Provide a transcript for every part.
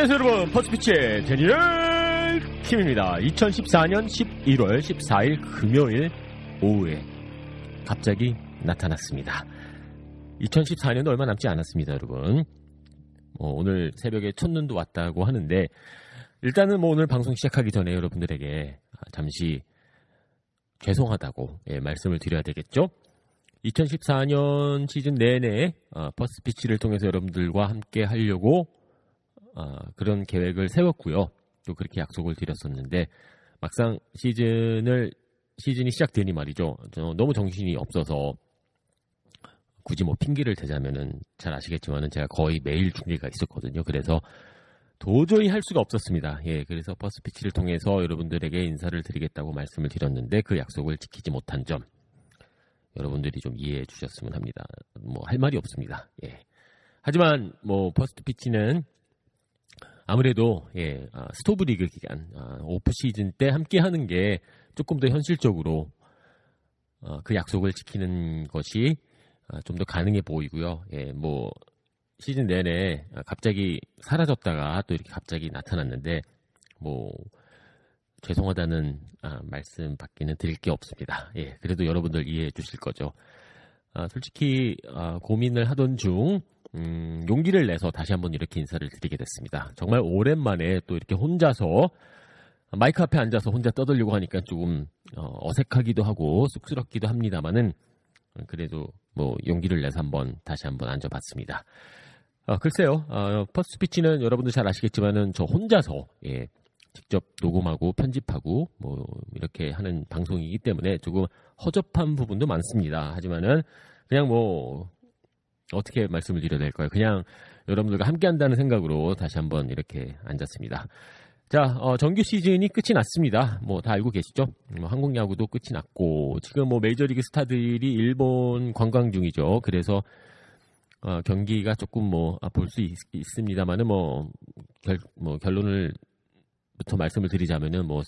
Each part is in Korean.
안녕하세요 여러분. 퍼스트 피치의 데니얼 킴입니다. 2014년 11월 14일 금요일 오후에 갑자기 나타났습니다. 2014년도 얼마 남지 않았습니다 여러분. 뭐 오늘 새벽에 첫눈도 왔다고 하는데 일단은 뭐 오늘 방송 시작하기 전에 여러분들에게 잠시 죄송하다고 예, 말씀을 드려야 되겠죠? 2014년 시즌 내내 어, 퍼스트 피치를 통해서 여러분들과 함께 하려고 어, 그런 계획을 세웠고요. 또 그렇게 약속을 드렸었는데 막상 시즌을 시즌이 시작되니 말이죠. 저 너무 정신이 없어서 굳이 뭐 핑계를 대자면은 잘 아시겠지만은 제가 거의 매일 중계가 있었거든요. 그래서 도저히 할 수가 없었습니다. 예, 그래서 버스 피치를 통해서 여러분들에게 인사를 드리겠다고 말씀을 드렸는데 그 약속을 지키지 못한 점 여러분들이 좀 이해해 주셨으면 합니다. 뭐 할 말이 없습니다. 예. 하지만 뭐 퍼스트 피치는 아무래도 예, 아, 스토브 리그 기간 아, 오프 시즌 때 함께 하는 게 조금 더 현실적으로 어, 그 약속을 지키는 것이 아, 좀더 가능해 보이고요. 예, 뭐 시즌 내내 갑자기 사라졌다가 또 이렇게 갑자기 나타났는데 뭐 죄송하다는 아, 말씀밖에는 드릴 게 없습니다. 예, 그래도 여러분들 이해해 주실 거죠. 아, 솔직히 아, 고민을 하던 중 음, 용기를 내서 다시 한번 이렇게 인사를 드리게 됐습니다. 정말 오랜만에 또 이렇게 혼자서 마이크 앞에 앉아서 혼자 떠들려고 하니까 조금 어색하기도 하고 쑥스럽기도 합니다만은 그래도 뭐 용기를 내서 한번 다시 한번 앉아봤습니다. 어, 글쎄요, 어, 퍼스트 피치는 여러분들 잘 아시겠지만은 저 혼자서 예, 직접 녹음하고 편집하고 뭐 이렇게 하는 방송이기 때문에 조금 허접한 부분도 많습니다. 하지만은 그냥 뭐 어떻게 말씀을 드려야 될까요? 그냥 여러분들과 함께 한다는 생각으로 다시 한번 이렇게 앉았습니다. 자, 어, 정규 시즌이 끝이 났습니다. 뭐 다 알고 계시죠? 뭐 한국 야구도 끝이 났고 지금 뭐 메이저리그 스타들이 일본 관광 중이죠. 그래서 어, 경기가 조금 뭐 볼수 있습니다만은 뭐, 결, 뭐 결론을 부터 말씀을 드리자면은 뭐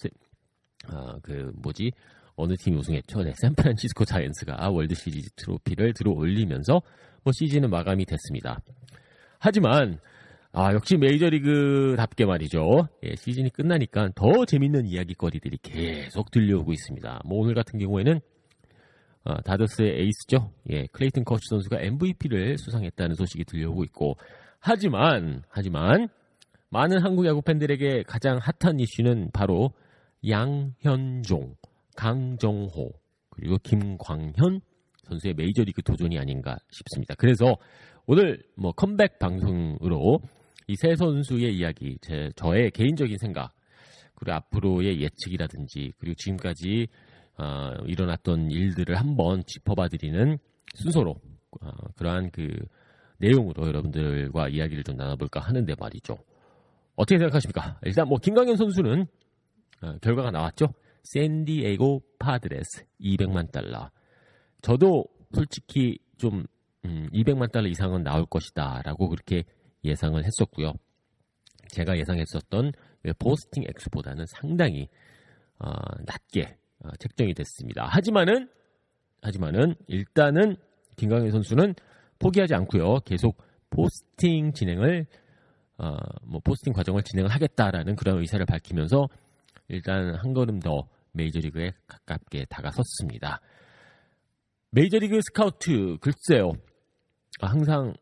아, 그 뭐지 어느 팀이 우승했죠? 네, 샌프란시스코 자이언츠가 월드 시리즈 트로피를 들어 올리면서 뭐 시즌은 마감이 됐습니다. 하지만 아, 역시 메이저리그답게 말이죠. 예, 시즌이 끝나니까 더 재밌는 이야기거리들이 계속 들려오고 있습니다. 뭐 오늘 같은 경우에는 아, 다저스의 에이스죠. 예, 클레이튼 커쇼 선수가 MVP를 수상했다는 소식이 들려오고 있고 하지만 하지만 많은 한국 야구 팬들에게 가장 핫한 이슈는 바로 양현종, 강정호 그리고 김광현 선수의 메이저리그 도전이 아닌가 싶습니다. 그래서 오늘 뭐 컴백 방송으로 이 세 선수의 이야기, 제 저의 개인적인 생각 그리고 앞으로의 예측이라든지 그리고 지금까지 어, 일어났던 일들을 한번 짚어봐드리는 순서로 어, 그러한 그 내용으로 여러분들과 이야기를 좀 나눠볼까 하는데 말이죠. 어떻게 생각하십니까? 일단 뭐 김강현 선수는 어, 결과가 나왔죠. 샌디에고 파드레스 200만 달러. 저도 솔직히 좀 음, 200만 달러 이상은 나올 것이다라고 그렇게 예상을 했었고요. 제가 예상했었던 포스팅 액수보다는 상당히 어, 낮게 어, 책정이 됐습니다. 하지만은 하지만은 일단은 김광현 선수는 포기하지 않고요. 계속 포스팅 진행을 어, 뭐 포스팅 과정을 진행을 하겠다라는 그런 의사를 밝히면서 일단 한 걸음 더 메이저리그에 가깝게 다가섰습니다. 메이저리그 스카우트 글쎄요. 아, 항상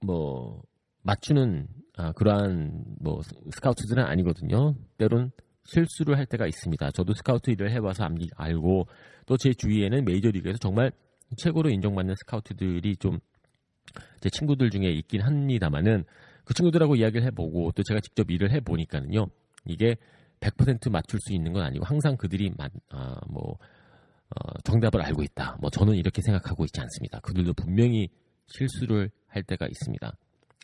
뭐 맞추는 아, 그러한 뭐 스카우트들은 아니거든요. 때론 실수를 할 때가 있습니다. 저도 스카우트 일을 해봐서 알고 또 제 주위에는 메이저리그에서 정말 최고로 인정받는 스카우트들이 좀 제 친구들 중에 있긴 합니다만은 그 친구들하고 이야기를 해보고 또 제가 직접 일을 해보니까는요 이게 100% 맞출 수 있는 건 아니고 항상 그들이 만, 아, 뭐 어, 정답을 알고 있다. 뭐 저는 이렇게 생각하고 있지 않습니다. 그들도 분명히 실수를 할 때가 있습니다.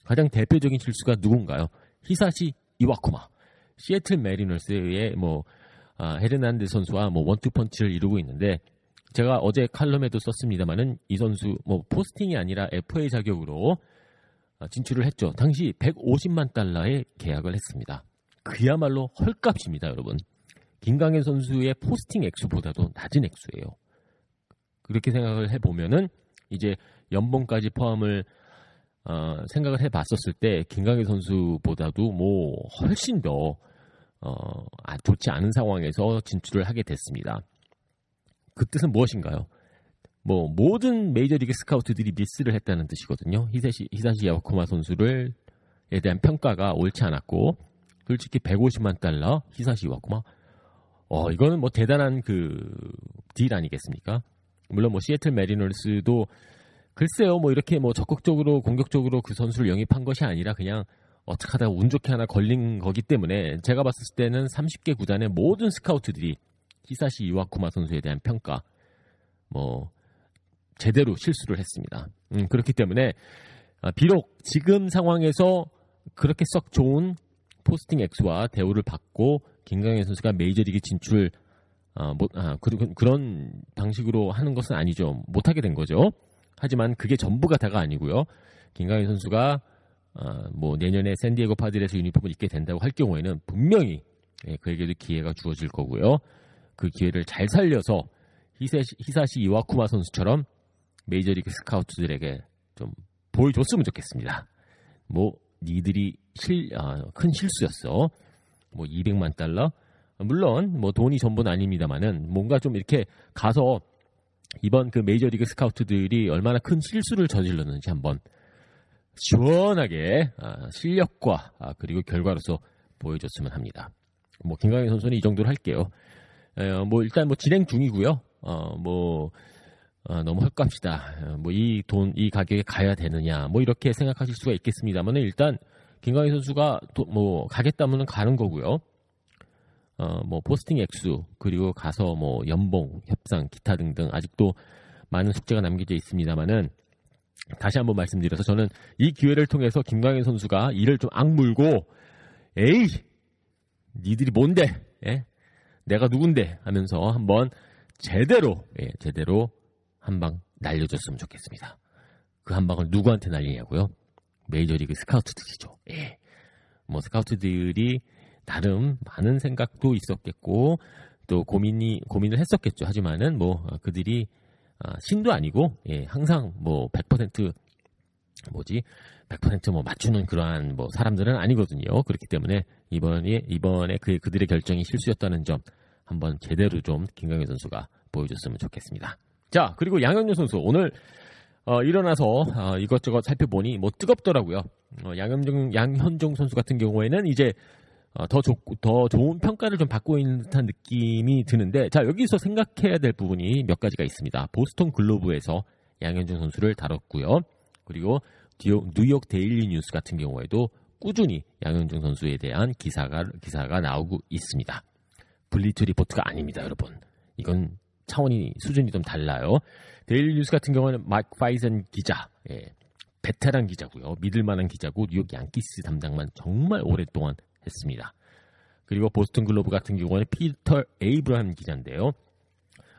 가장 대표적인 실수가 누군가요? 히사시 이와쿠마. 시애틀 메리너스의 뭐 아, 헤르난데스 선수와 뭐 원투 펀치를 이루고 있는데 제가 어제 칼럼에도 썼습니다만은 이 선수 뭐 포스팅이 아니라 FA 자격으로 아, 진출을 했죠. 당시 150만 달러의 계약을 했습니다. 그야말로 헐값입니다, 여러분. 김광현 선수의 포스팅 액수보다도 낮은 액수예요. 그렇게 생각을 해보면은 이제 연봉까지 포함을 어, 생각을 해봤었을 때 김강현 선수보다도 뭐 훨씬 더 어, 아, 좋지 않은 상황에서 진출을 하게 됐습니다. 그 뜻은 무엇인가요? 뭐 모든 메이저리그 스카우트들이 미스를 했다는 뜻이거든요. 히사시 히사시 야코마 선수를에 대한 평가가 옳지 않았고 솔직히 150만 달러 야코마 어 이거는 뭐 대단한 그 딜 아니겠습니까? 물론 뭐 시애틀 메리너스도 글쎄요, 뭐 이렇게 뭐 적극적으로 공격적으로 그 선수를 영입한 것이 아니라 그냥 어떻게 하다가 운 좋게 하나 걸린 거기 때문에 제가 봤을 때는 30개 구단의 모든 스카우트들이 히사시 이와쿠마 선수에 대한 평가 뭐 제대로 실수를 했습니다. 음, 그렇기 때문에 아, 비록 지금 상황에서 그렇게 썩 좋은 포스팅 액수와 대우를 받고 김광현 선수가 메이저리그 진출 아, 뭐, 아, 그, 그런 방식으로 하는 것은 아니죠. 못하게 된 거죠. 하지만 그게 전부가 다가 아니고요. 김강현 선수가 어, 뭐 내년에 샌디에고 파드레스 유니폼을 입게 된다고 할 경우에는 분명히 예, 그에게도 기회가 주어질 거고요. 그 기회를 잘 살려서 히사시, 히사시 이와쿠마 선수처럼 메이저리그 스카우트들에게 좀 보여줬으면 좋겠습니다. 뭐 니들이 실, 아, 큰 실수였어. 뭐 200만 달러. 물론 뭐 돈이 전부는 아닙니다만은 뭔가 좀 이렇게 가서 이번 그 메이저리그 스카우트들이 얼마나 큰 실수를 저질렀는지 한번 시원하게 아, 실력과 아, 그리고 결과로서 보여줬으면 합니다. 뭐 김강현 선수는 이 정도로 할게요. 뭐 일단 뭐 진행 중이고요. 어, 뭐 어, 너무 헐값이다. 어, 뭐이 돈 이 가격에 가야 되느냐. 뭐 이렇게 생각하실 수가 있겠습니다만 일단 김강현 선수가 도, 뭐 가겠다면 가는 거고요. 어, 뭐 포스팅 액수 그리고 가서 뭐 연봉, 협상, 기타 등등 아직도 많은 숙제가 남겨져 있습니다만은 다시 한번 말씀드려서 저는 이 기회를 통해서 김광현 선수가 이를 좀 악물고 에이 니들이 뭔데 예? 내가 누군데 하면서 한번 제대로 예, 제대로 한 방 날려줬으면 좋겠습니다. 그 한 방을 누구한테 날리냐고요? 메이저리그 스카우트들이죠. 예. 뭐 스카우트들이 나름 많은 생각도 있었겠고 또 고민이 고민을 했었겠죠. 하지만은 뭐 그들이 아, 신도 아니고 예, 항상 뭐 100% 뭐지 100%뭐 맞추는 그러한 뭐 사람들은 아니거든요. 그렇기 때문에 이번에 이번에 그 그들의 결정이 실수였다는 점 한번 제대로 좀 김강현 선수가 보여줬으면 좋겠습니다. 자 그리고 양현종 선수 오늘 어, 일어나서 어, 이것저것 살펴보니 뭐 뜨겁더라고요. 어, 양현종 양현종 선수 같은 경우에는 이제 어, 더, 좋, 더 좋은 평가를 좀 받고 있는 듯한 느낌이 드는데 자 여기서 생각해야 될 부분이 몇 가지가 있습니다. 보스턴 글로브에서 양현종 선수를 다뤘고요. 그리고 뉴욕 데일리 뉴스 같은 경우에도 꾸준히 양현종 선수에 대한 기사가 기사가 나오고 있습니다. 블리처 리포트가 아닙니다, 여러분. 이건 차원이 수준이 좀 달라요. 데일리 뉴스 같은 경우는 마이크 파인샌드 기자, 예, 베테랑 기자고요. 믿을만한 기자고 뉴욕 양키스 담당만 정말 오랫동안 했습니다. 그리고 보스턴 글로브 같은 경우는 피터 에이브라함 기자인데요.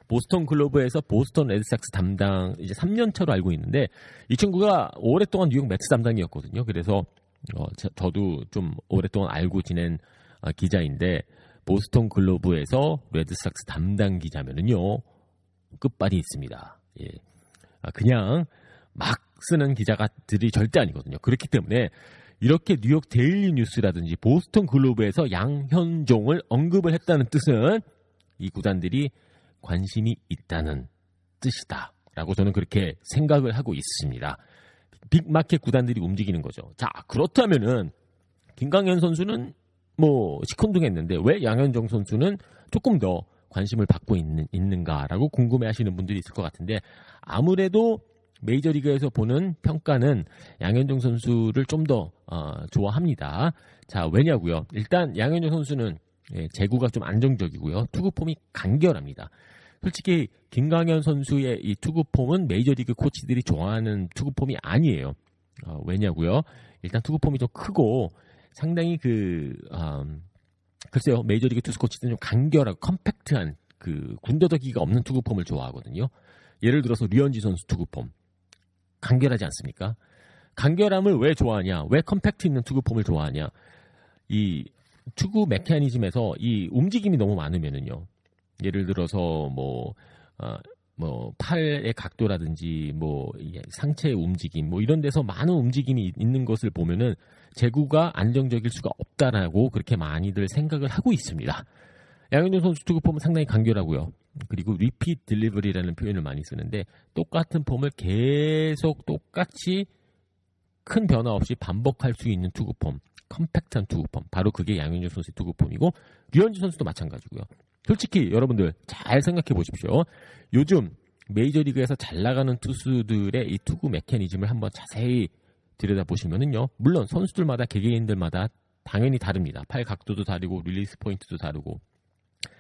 보스턴 글로브에서 보스턴 레드삭스 담당 이제 3년 차로 알고 있는데 이 친구가 오랫동안 뉴욕 메츠 담당이었거든요. 그래서 어, 저도 좀 오랫동안 알고 지낸 어, 기자인데 보스턴 글로브에서 레드삭스 담당 기자면은요 끝발이 있습니다. 예. 아, 그냥 막 쓰는 기자가들이 절대 아니거든요. 그렇기 때문에 이렇게 뉴욕 데일리 뉴스라든지 보스턴 글로브에서 양현종을 언급을 했다는 뜻은 이 구단들이 관심이 있다는 뜻이다. 라고 저는 그렇게 생각을 하고 있습니다. 빅마켓 구단들이 움직이는 거죠. 자, 그렇다면은 김강현 선수는 뭐 시큰둥했는데 왜 양현종 선수는 조금 더 관심을 받고 있는, 있는가라고 궁금해 하시는 분들이 있을 것 같은데 아무래도 메이저리그에서 보는 평가는 양현종 선수를 좀더 어, 좋아합니다. 자, 왜냐고요? 일단 양현종 선수는 예, 제구가 좀 안정적이고요. 투구 폼이 간결합니다. 솔직히 김강현 선수의 이 투구 폼은 메이저리그 코치들이 좋아하는 투구 폼이 아니에요. 어, 왜냐고요? 일단 투구 폼이 좀 크고 상당히 그 음, 글쎄요 메이저리그 투수 코치들은 좀 간결하고 컴팩트한 그 군더더기가 없는 투구 폼을 좋아하거든요. 예를 들어서 류현진 선수 투구 폼 간결하지 않습니까? 간결함을 왜 좋아하냐? 왜 컴팩트 있는 투구 폼을 좋아하냐? 이 투구 메커니즘에서 이 움직임이 너무 많으면은요. 예를 들어서 뭐, 어, 뭐 팔의 각도라든지 뭐 상체의 움직임 뭐 이런 데서 많은 움직임이 있는 것을 보면은 제구가 안정적일 수가 없다라고 그렇게 많이들 생각을 하고 있습니다. 양현종 선수 투구 폼은 상당히 간결하고요. 그리고 리핏 딜리버리라는 표현을 많이 쓰는데 똑같은 폼을 계속 똑같이 큰 변화 없이 반복할 수 있는 투구 폼, 컴팩트한 투구 폼. 바로 그게 양현종 선수의 투구 폼이고 류현진 선수도 마찬가지고요. 솔직히 여러분들 잘 생각해 보십시오. 요즘 메이저리그에서 잘 나가는 투수들의 이 투구 메커니즘을 한번 자세히 들여다보시면은요. 물론 선수들마다 개개인들마다 당연히 다릅니다. 팔 각도도 다르고 release point도 다르고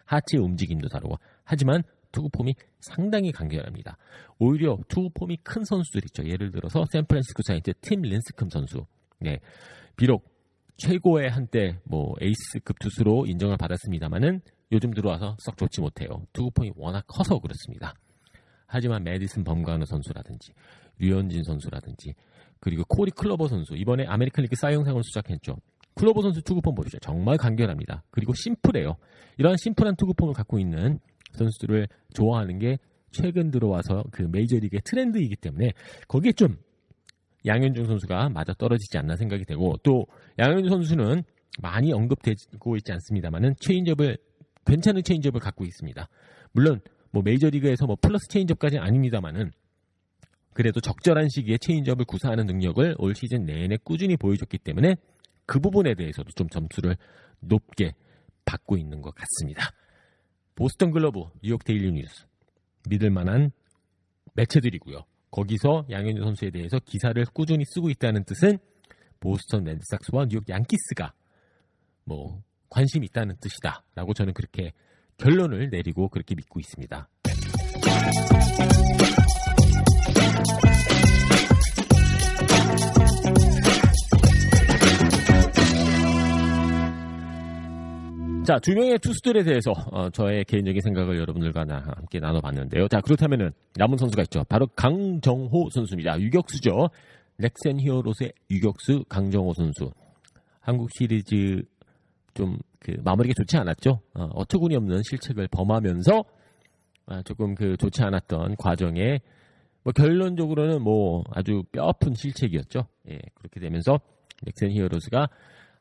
하체 움직임도 다르고 하지만 투구 폼이 상당히 간결합니다. 오히려 투구 폼이 큰 선수들 있죠. 예를 들어서 샌프란시스코 자이언츠 팀 린스컴 선수. 네. 비록 최고의 한때 뭐 에이스급 투수로 인정을 받았습니다만은 요즘 들어와서 썩 좋지 못해요. 투구폼이 워낙 커서 그렇습니다. 하지만 메디슨 범가너 선수라든지 류현진 선수라든지 그리고 코리 클루버 선수 이번에 아메리칸 리그 사이영상을 수상했죠. 클루버 선수 투구폼 보시죠. 정말 간결합니다. 그리고 심플해요. 이러한 심플한 투구폼을 갖고 있는 선수들을 좋아하는 게 최근 들어와서 그 메이저리그의 트렌드이기 때문에 거기에 좀 양현종 선수가 맞아 떨어지지 않나 생각이 되고 또 양현종 선수는 많이 언급되고 있지 않습니다만은 체인지업을 괜찮은 체인지업을 갖고 있습니다. 물론 뭐 메이저리그에서 뭐 플러스 체인지업까지는 아닙니다만은 그래도 적절한 시기에 체인지업을 구사하는 능력을 올 시즌 내내 꾸준히 보여줬기 때문에 그 부분에 대해서도 좀 점수를 높게 받고 있는 것 같습니다. 보스턴 글로브, 뉴욕 데일리 뉴스 믿을 만한 매체들이고요. 거기서 양현주 선수에 대해서 기사를 꾸준히 쓰고 있다는 뜻은 보스턴 레드삭스와 뉴욕 양키스가 뭐 관심이 있다는 뜻이다라고 저는 그렇게 결론을 내리고 그렇게 믿고 있습니다. 자, 두 명의 투수들에 대해서 어, 저의 개인적인 생각을 여러분들과 나, 함께 나눠봤는데요. 자, 그렇다면은 남은 선수가 있죠. 바로 강정호 선수입니다. 유격수죠. 넥센 히어로스의 유격수 강정호 선수. 한국 시리즈 좀 그 마무리가 좋지 않았죠. 어, 어처구니 없는 실책을 범하면서 아, 조금 그 좋지 않았던 과정에 뭐 결론적으로는 뭐 아주 뼈아픈 실책이었죠. 예, 그렇게 되면서 넥센 히어로스가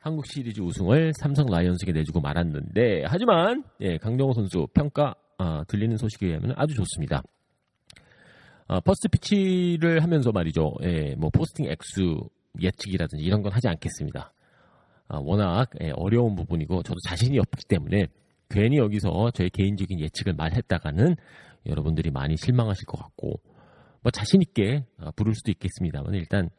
한국 시리즈 우승을 삼성 라이온즈에게 내주고 말았는데 하지만 예, 강정호 선수 평가 어, 들리는 소식에 의하면 아주 좋습니다. 어, first pitch를 하면서 말이죠. 예, 뭐 포스팅 액수 예측이라든지 이런 건 하지 않겠습니다. 어, 워낙 예, 어려운 부분이고 저도 자신이 없기 때문에 괜히 여기서 저의 개인적인 예측을 말했다가는 여러분들이 많이 실망하실 것 같고 뭐 자신 있게 어, 부를 수도 있겠습니다만 일단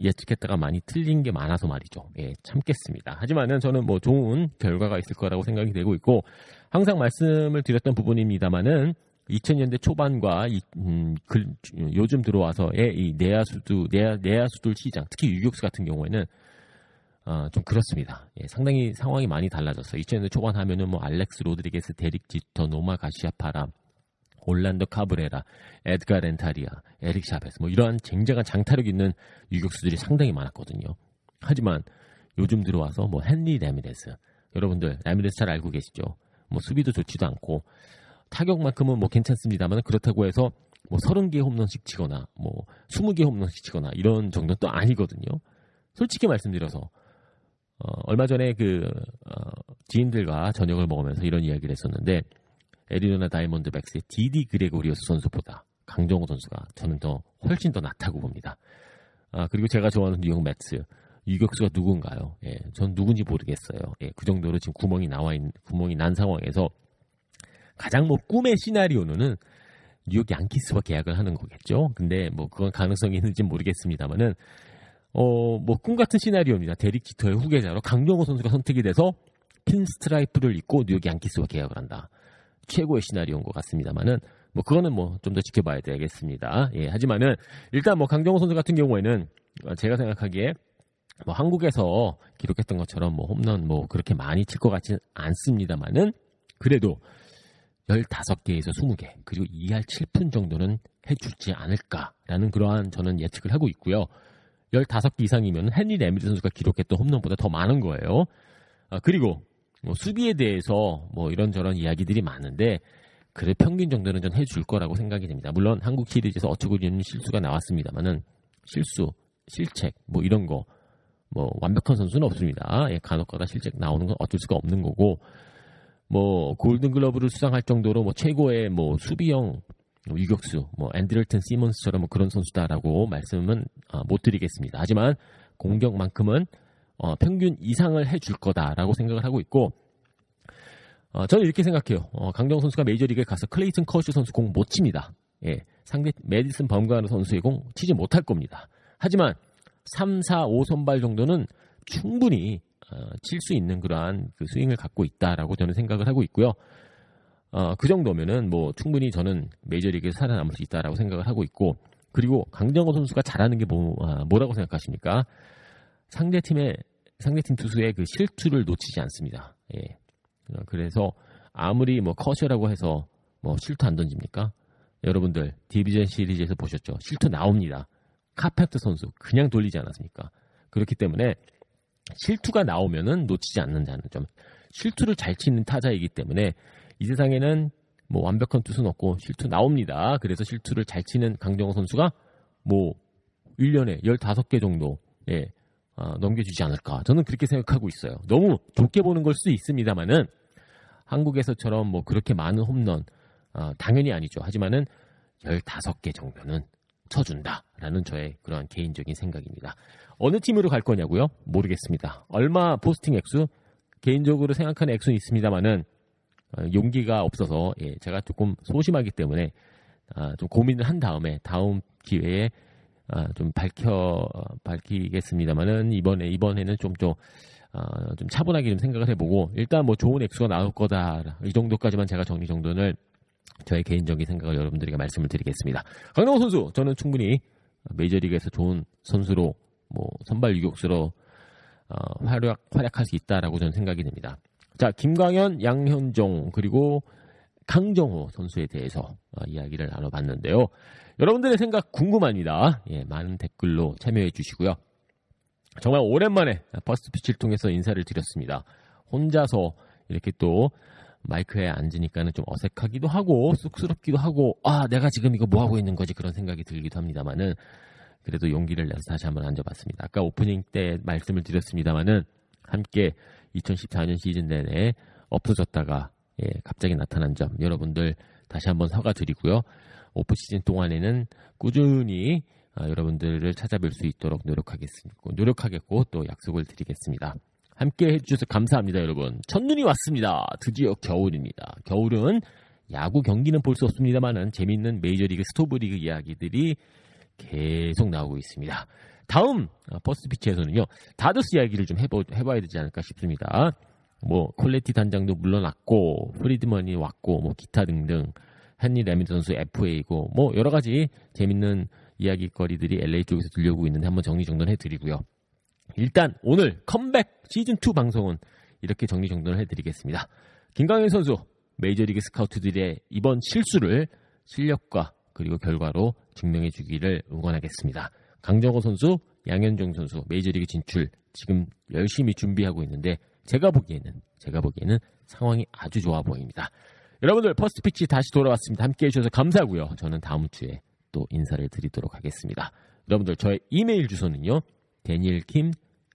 예측했다가 많이 틀린 게 많아서 말이죠. 예, 참겠습니다. 하지만은 저는 뭐 좋은 결과가 있을 거라고 생각이 되고 있고 항상 말씀을 드렸던 부분입니다만은 2000년대 초반과 이, 음, 그, 요즘 들어와서의 이 내야수도 내야 내야수들 시장 특히 유격수 같은 경우에는 어, 좀 그렇습니다. 예, 상당히 상황이 많이 달라졌어요. 2000년대 초반 하면은 뭐 알렉스 로드리게스, 데릭 지터, 노마 가르시아파라, 올란도 카브레라, 에드가 렌타리아, 에릭 샤베스 뭐 이러한 쟁쟁한 장타력 있는 유격수들이 상당히 많았거든요. 하지만 요즘 들어와서 뭐 헨리 라미레스 여러분들 라미레스 잘 알고 계시죠? 뭐 수비도 좋지도 않고 타격만큼은 뭐 괜찮습니다만 그렇다고 해서 뭐 30개 홈런씩 치거나 뭐 20개 홈런씩 치거나 이런 정도는 또 아니거든요. 솔직히 말씀드려서 어, 얼마 전에 그 어, 지인들과 저녁을 먹으면서 이런 이야기를 했었는데 애리조나 다이아몬드백스의 디디 그레고리오스 선수보다 강정호 선수가 저는 더 훨씬 더 낫다고 봅니다. 아, 그리고 제가 좋아하는 뉴욕 메츠 유격수가 누군가요? 예, 전 누군지 모르겠어요. 예, 그 정도로 지금 구멍이 나와 있는 구멍이 난 상황에서 가장 뭐 꿈의 시나리오는 뉴욕 양키스와 계약을 하는 거겠죠. 근데 뭐 그건 가능성이 있는지 모르겠습니다만은 어, 뭐 꿈 같은 시나리오입니다. 데릭 지터의 후계자로 강정호 선수가 선택이 돼서 pinstripe를 입고 뉴욕 양키스와 계약을 한다. 최고의 시나리오인 것 같습니다만은 뭐 그거는 뭐 좀 더 지켜봐야 되겠습니다. 예, 하지만은 일단 뭐 강정호 선수 같은 경우에는 제가 생각하기에 뭐 한국에서 기록했던 것처럼 뭐 홈런 뭐 그렇게 많이 칠 것 같지는 않습니다만은 그래도 15개에서 20개 그리고 2할 7푼 정도는 해주지 않을까라는 그러한 저는 예측을 하고 있고요. 15개 이상이면 헨리 라미레스 선수가 기록했던 홈런보다 더 많은 거예요. 아, 그리고 뭐 수비에 대해서 뭐 이런저런 이야기들이 많은데 그래 평균 정도는 좀 해줄 거라고 생각이 됩니다. 물론 한국 시리즈에서 어쩌고 저쩌는 실수가 나왔습니다만은 실수, 실책 뭐 이런 거 뭐 완벽한 선수는 없습니다. 예, 간혹가다 실책 나오는 건 어쩔 수가 없는 거고 뭐 골든글러브를 수상할 정도로 뭐 최고의 뭐 수비형 뭐 유격수 뭐 앤드럴튼 시몬스처럼 뭐 그런 선수다라고 말씀은 어, 못 드리겠습니다. 하지만 공격만큼은 어, 평균 이상을 해줄 거다라고 생각을 하고 있고 어, 저는 이렇게 생각해요. 어, 강정 선수가 메이저리그에 가서 클레이튼 커쇼 선수 공 못 칩니다. 예, 상대 메디슨 범가르 선수의 공 치지 못할 겁니다. 하지만 3, 4, 5 선발 정도는 충분히 어, 칠수 있는 그러한 그 스윙을 갖고 있다라고 저는 생각을 하고 있고요. 어, 그 정도면은 뭐 충분히 저는 메이저리그에 살아남을 수 있다라고 생각을 하고 있고 그리고 강정호 선수가 잘하는 게 뭐, 아, 뭐라고 생각하십니까? 상대팀의 상대팀 투수의 그 실투를 놓치지 않습니다. 예. 어, 그래서 아무리 뭐 커셔라고 해서 뭐 실투 안 던집니까? 여러분들 디비전 시리즈에서 보셨죠? 실투 나옵니다. 카페트 선수 그냥 돌리지 않았습니까? 그렇기 때문에 실투가 나오면은 놓치지 않는다는 점. 실투를 잘 치는 타자이기 때문에 이 세상에는 뭐 완벽한 투수는 없고 실투 나옵니다. 그래서 실투를 잘 치는 강정호 선수가 뭐 1년에 15개 정도 예, 어, 넘겨주지 않을까. 저는 그렇게 생각하고 있어요. 너무 좋게 보는 걸 수 있습니다만은 한국에서처럼 뭐 그렇게 많은 홈런 어, 당연히 아니죠. 하지만은 15개 정도는 쳐준다라는 저의 그러한 개인적인 생각입니다. 어느 팀으로 갈 거냐고요? 모르겠습니다. 얼마 포스팅 액수 개인적으로 생각하는 액수는 있습니다만은 어, 용기가 없어서 예, 제가 조금 소심하기 때문에 아, 좀 고민을 한 다음에 다음 기회에 아, 좀 밝혀 밝히겠습니다만은 이번에 이번에는 좀좀 아, 좀 차분하게 좀 생각을 해보고 일단 뭐 좋은 액수가 나올 거다 이 정도까지만 제가 정리 정돈을 저의 개인적인 생각을 여러분들에게 말씀을 드리겠습니다. 강정호 선수 저는 충분히 메이저리그에서 좋은 선수로 뭐 선발 유격수로 어, 활약 활약할 수 있다라고 저는 생각이 됩니다. 자 김광현, 양현종 그리고 강정호 선수에 대해서 어, 이야기를 나눠봤는데요. 여러분들의 생각 궁금합니다. 예, 많은 댓글로 참여해 주시고요. 정말 오랜만에 퍼스트 피치를 통해서 인사를 드렸습니다. 혼자서 이렇게 또 마이크에 앉으니까는 좀 어색하기도 하고 쑥스럽기도 하고 아 내가 지금 이거 뭐 하고 있는 거지 그런 생각이 들기도 합니다만은 그래도 용기를 내서 다시 한번 앉아봤습니다. 아까 오프닝 때 말씀을 드렸습니다만은 함께 2014년 시즌 내내 없어졌다가 예, 갑자기 나타난 점 여러분들 다시 한번 사과드리고요. 오프 시즌 동안에는 꾸준히 아, 여러분들을 찾아뵐 수 있도록 노력하겠습니다. 노력하겠고 또 약속을 드리겠습니다. 함께 해주셔서 감사합니다, 여러분. 첫눈이 왔습니다. 드디어 겨울입니다. 겨울은 야구 경기는 볼 수 없습니다만은 재밌는 메이저리그 스토브리그 이야기들이 계속 나오고 있습니다. 다음 아, 퍼스트 피치에서는요 다저스 이야기를 좀 해보, 해봐야 되지 않을까 싶습니다. 뭐 콜레티 단장도 물러났고 프리드먼이 왔고 뭐 기타 등등 헨리 라미레스 선수 FA고 뭐 여러 가지 재밌는 이야기거리들이 LA 쪽에서 들려오고 있는데 한번 정리 정돈 해 드리고요. 일단 오늘 컴백 시즌 2 방송은 이렇게 정리 정돈을 해 드리겠습니다. 김광현 선수 메이저리그 스카우트들의 이번 실수를 실력과 그리고 결과로 증명해 주기를 응원하겠습니다. 강정호 선수, 양현종 선수 메이저리그 진출 지금 열심히 준비하고 있는데 제가 보기에는 제가 보기에는 상황이 아주 좋아 보입니다. 여러분들 퍼스트 피치 다시 돌아왔습니다. 함께 해주셔서 감사하고요. 저는 다음 주에 또 인사를 드리도록 하겠습니다. 여러분들 저의 이메일 주소는요. 데니엘 킴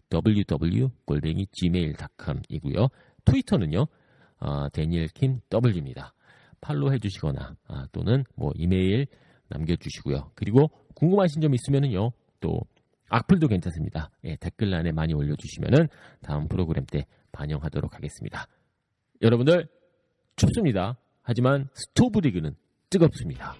ww 골뱅이 gmail.com이고요. 트위터는요. 어, 데니엘 킴 W입니다. 팔로 해주시거나 아, 또는 뭐 이메일 남겨주시고요. 그리고 궁금하신 점 있으면은요. 또 악플도 괜찮습니다. 예, 댓글란에 많이 올려주시면은 다음 프로그램 때 반영하도록 하겠습니다. 여러분들 춥습니다. 하지만 스토브 리그는 뜨겁습니다.